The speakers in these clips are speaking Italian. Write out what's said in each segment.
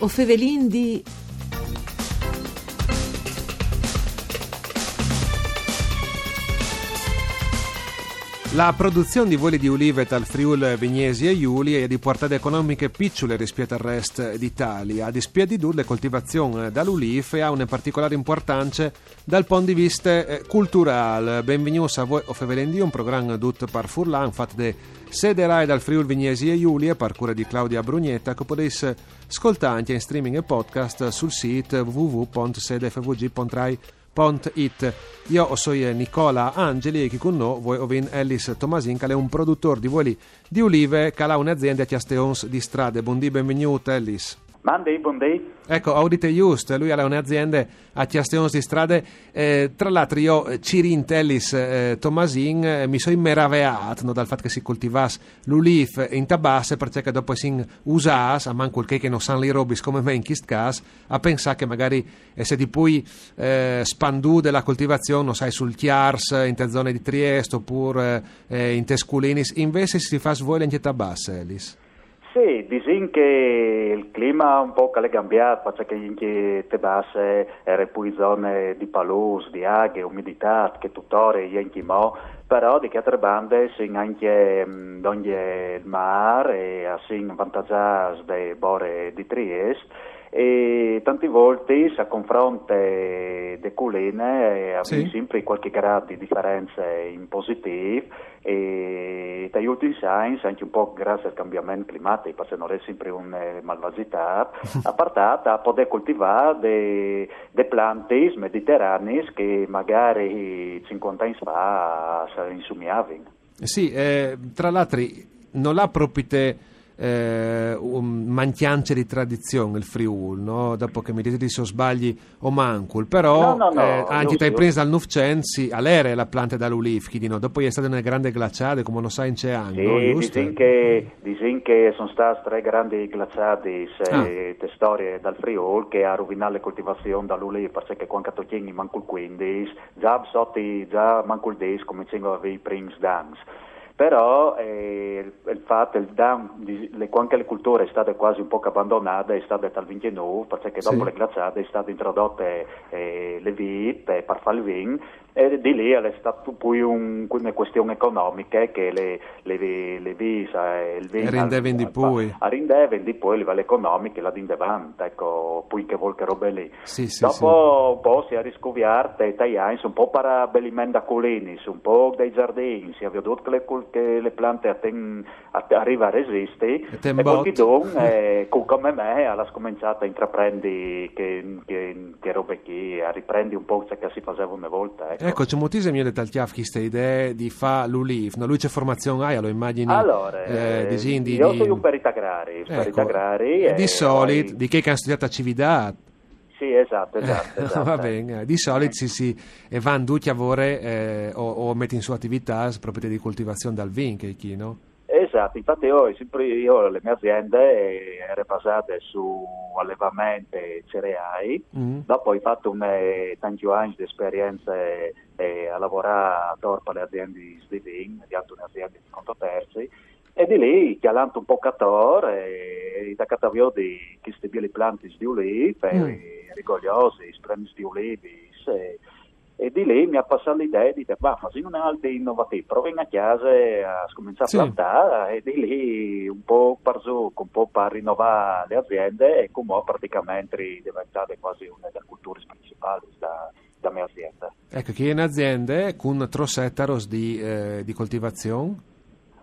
O fevelin di... La produzione di voli di ulive dal Friul Vignesi e Giuli è di portata economiche piccole rispetto al resto d'Italia. A dispiedi di le coltivazioni dall'ulive ha una particolare importanza dal punto di vista eh, culturale. Benvenuti a voi o un programma tutto par Furlan, fatto da sede RAI dal Friul Vignesi e Giuli e par cura di Claudia Brugnetta, che potete ascoltare anche in streaming e podcast sul sito www.sedefvg.rai.com Pont.it. Io sono Nicola Angeli e chi con noi voi ovin Ellis Tomasin che è un produttore di voli di olive che ha un'azienda a Chiasteons di strade. Buondì, benvenuto Ellis. Monday, buondì. Ecco, Audite Just, lui ha un'azienda a Chiasteons di strade. Eh, tra l'altro io, eh, Cirin Tellis eh, Tomasin, eh, mi sono immeraviato no, dal fatto che si coltivasse l'ulif in tabasse perché dopo si usasse, a manco il che non sanno le robis come me in questo caso, a pensare che magari eh, se ti poi eh, spandù della coltivazione, non sai, sul Chiars, in te zone di Trieste oppure eh, in Tesculinis, invece si fa svogliare in tabasse, Ellis. Sì, dicono che il clima un po' è cambiato, perché in te basse era poi zone di palus, di aghe, umidità, che tuttora è in chimo, però di che altre bande sono anche mh, il mare e sono vantaggiati dai bore di Trieste e tante volte si confronta le culine e abbiamo Sì. sempre qualche grado di differenza in positivo e dagli ultimi anni anche un po' grazie al cambiamento climatico perché non è sempre una malvagità a parte a poter coltivare delle piante mediterranee che magari 50 anni fa si insumiavano Sì, eh, tra l'altro non ha proprio te, eh, un manchiance di tradizione il Friul, no? dopo che mi dite se sbagli o mancul, però No, no, no, eh, anche giusto, dai presi dal Nufcensi, all'era la pianta dall'ulif, chi di no? dopo è stata una grande glaciale come non sai in c'è anche, no? Sì, giusto? dicono che, dicono che sono state tre grandi glaciati Ah. storie dal Friul che ha rovinato le coltivazioni dall'Uli perché quando tocchiamo manco il 15, già sotto già manco il 10 cominciano a avere i primi danni. Però eh, il, fatto, il dam, le, anche le culture sono state quasi un po' abbandonate, è state dal 29, perché dopo Sì. le glaciate sono state introdotte eh, le VIP per fare il vin e di lì è stata poi un- una questione economica che le, le, le visa e il vin E rendeven di poi. a rendeven di poi a livello economico la d'indevante, ecco, poi che vuol che robe lì. Sì, sì, Dopo un po' si è riscoperto e tagliato un po' per abbellimento da colinis, un po' dei giardini, si è veduto che le, cul- che le piante atten- att- arrivano a resistere E e qualche don, eh, co- come me, ha cominciato a intraprendere che, che, che robe qui, a riprendere un po' ciò che si faceva una volta. Ecco. Ecco, c'è moltissimi mi ha detto al Chiaf queste idee di fa l'ulif, no? lui c'è formazione hai, lo immagini Allora, eh, eh, di, di, io sono un perito agrario, perito Ecco, e di solito, poi- di che hanno studiato a Cividà, Sì, esatto, esatto. Eh, esatto. Va bene, di solito si, si e vanno tutti a eh, o, o metti in su attività proprio di coltivazione dal vin, che chi, no? Esatto, infatti io, sempre io le mie aziende eh, erano basate su allevamento e cereali, Mm. dopo ho fatto un, eh, tanti anni di esperienze eh, a lavorare a Torpa alle aziende di vin, di altre aziende di conto terzi, e di lì chialando un po' catore, e da catavio di queste bieli planti di ulive, Mm. rigogliosi, spremi di ulivi, e, di lì mi ha passato l'idea di dire, ma se non è altro innovativo, proviamo a casa a cominciare Sì. a plantare, e di lì un po' per giù, un po' per rinnovare le aziende, e come praticamente diventate quasi una delle culture principali da, da mia azienda. Ecco, chi è un'azienda con trosettaros di, eh, di coltivazione?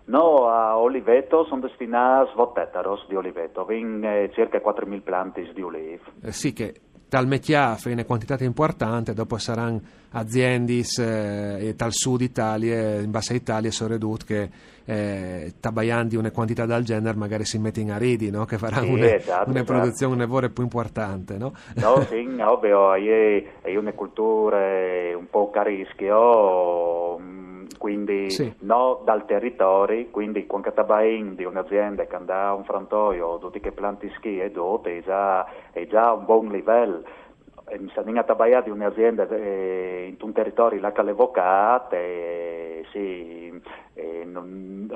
No, a Oliveto sono destinati 20 ettaros di Oliveto, in eh, circa 4.000 planti di olive. Eh, sì, che tal mettiafe in quantità importante, dopo saranno aziende eh, e tal sud Italia, in bassa Italia, sono ridotte che eh, tabaiando una quantità del genere magari si mette in aridi, no? che faranno Sì, una, esatto, una esatto. produzione un lavoro più importante. No? No, sì, ovvio, è, è una cultura un po' a rischio, mm, quindi Sì. no dal territorio, quindi quando tabain di un'azienda che andrà a un frantoio, tutti che planti schi e dote, è già, è già un buon livello. Eh, mi sta in Tabaia di un'azienda eh, in un territorio là che l'evocate, eh, sì, eh, non,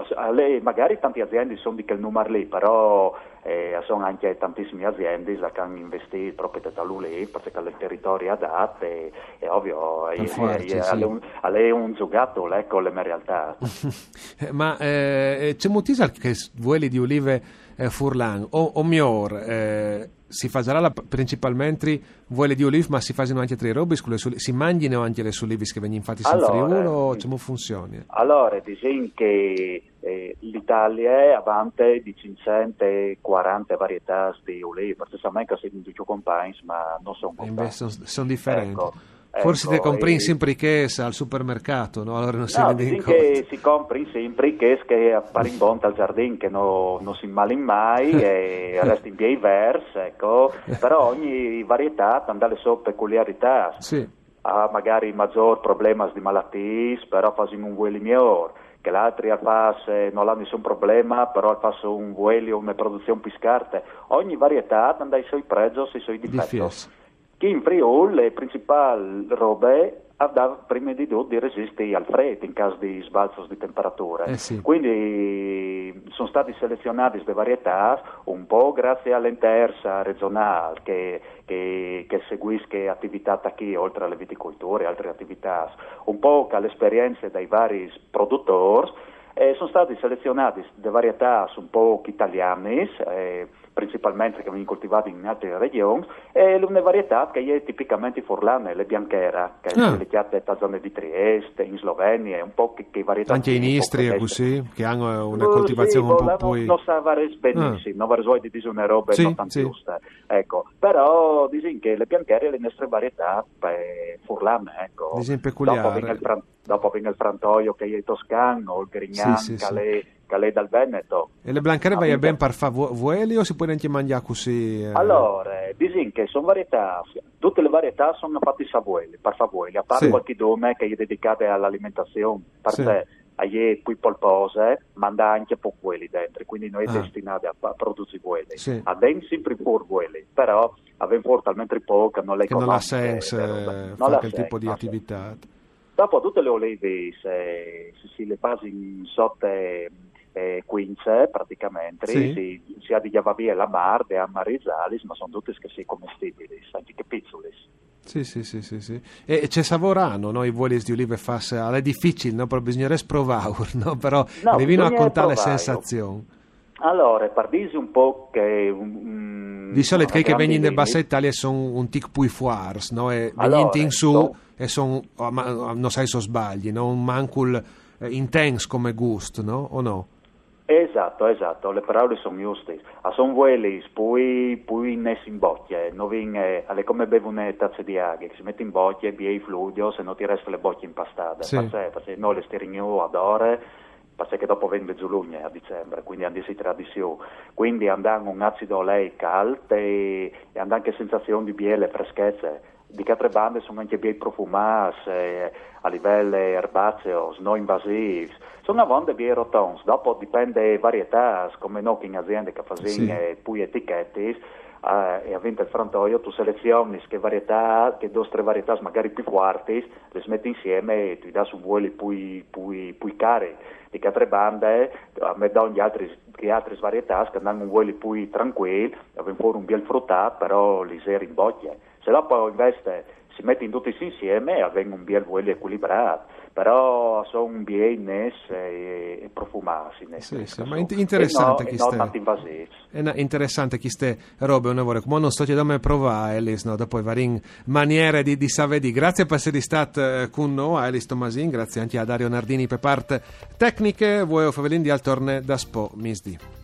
magari tante aziende sono di quel numero lì, però eh, sono anche tantissime aziende che hanno investito proprio da lì, perché il territorio adatto e, è ovvio, è, forte, è, sì. è, un, è un giocato ecco, le mie realtà. Ma eh, c'è moltissimo che vuoi di olive eh, furlan o, o mior eh, si la, principalmente vuole di olive ma si fanno anche tre robe si mangiano anche le olive che vengono fatte Allora, Friuli o mm. come funziona? Allora, diciamo che eh, l'Italia è avanti di 540 varietà di olive, precisamente se di più compagni, ma non sono E invece sono, sono differenti. Ecco, Forse ecco, te compri sempre che al supermercato, no? Allora non si No, rende conto. che si compri sempre che che appare in bonta al giardino che no- non si mali mai e resta in piedi versi, ecco. però ogni varietà ha le sue peculiarità. Sì, ha magari maggior problemi di malattie, però fa un vuelo migliore, che l'altri fa non ha nessun problema, però fa un vuelo, una produzione più scarsa. Ogni varietà ha i suoi pregi e i suoi di difetti. fies. In Friuli le principali robe da- prima di tutto di resistere al freddo in caso di sbalzo di temperatura. Eh sì. Quindi sono stati selezionati queste varietà un po' grazie all'intersa regionale che, che, che seguisce attività qui oltre alle viticolture e altre attività, un po' che all'esperienza dei vari produttori eh, sono stati selezionati delle varietà un po' italiane, eh, principalmente che vengono coltivate in altre regioni, e una varietà che è tipicamente forlane, le bianchera, che Ah. sono selezionate da zone di Trieste, in Slovenia, un po' che, che varietà... Anche in Istria così, che hanno una Oh, coltivazione sì, un po' non, più... non sa fare benissimo, non vorrei di dire una roba Sì, non tanto sì. giusta, ecco. però dicono che le biancherie le nostre varietà eh, furlane, ecco. Dicono peculiari. Dopo viene il, frantoio che è toscano, il grignan Sì, sì, che, è- è dal Veneto. E le blanchere vai mica. ben vu- vueli o si può anche mangiare così? eh? Allora, dicono che sono varietà, tutte le varietà sono fatte savueli, per favueli, a parte Sì. qualche nome che è dedicata all'alimentazione, per Sì. sé, a è più polpose, ma anche poco vueli dentro, quindi noi Ah. destinati a, a produrre vueli. Sì. A dentro sempre pur vueli, però avevamo forse talmente poco non le Che non ha senso eh, Non fare quel tipo di attività. Dopo tutte le olive, se, se si le fasi in sotto eh, quince praticamente, Sì. si, si ha di Chiavavia la mar, de Amarizzalis, ma sono tutte che si commestibili, anche che piccoli. Sì, sì, sì, sì, sì. E e c'è savorano, no? I voli di olive fas, è difficile, no? Però bisognerebbe provare, no? Però No, a contare le sensazioni. Allora, pardisi un po' che... mm, Di solito una quelli che vengono in. Bassa Italia sono un tic pui foires, no? E Allora, in su so- e sono, oh, ma- non sai se sbagli, no? Un mancul eh, intense come gusto, no? O no? Esatto, esatto, le parole sono giuste. A son vueli, poi, poi ne si imbocchia, non viene, alle come bevo una tazza di che si mette in bocchia, bie i fluidio, se no ti resta le bocche impastate. Sì. Perché, perché noi le stirigno ad ore, perché dopo vende giugno a dicembre, quindi hanno di tradizione. Quindi hanno un acido lei caldo e, e hanno anche sensazione di biele freschezze. Di che altre bande sono anche bei profumati eh, a livello erbaceo, non invasivi. Sono a volte bei rotons, dopo dipende varietà, come noi in aziende che fanno Sì. poi etichetti eh, e avendo il frantoio tu selezioni che varietà, che due o tre varietà magari più forti, le metti insieme e ti dà su vuoli più, più, più cari. Di altre bande, a danno gli altri, che altre varietà che hanno un vuoli più tranquilli, avendo fuori un bel fruttato, però li seri in bocchia. Se dopo invece si mette in tutti insieme avvengono un bel vuelo equilibrato, però sono un bien e, e profumati. Sì, sì, ma int- interessante e chi no, e invasivi. È interessante che ste robe, un lavoro. Come non sto chiedendo a provare, Elis, no? Dopo varie maniere di, di savedi. Grazie per essere stato eh, con noi, a Elis Tomasin. Grazie anche a Dario Nardini per parte tecniche. Voi o Favelin di Altorne da Spo, Misdi.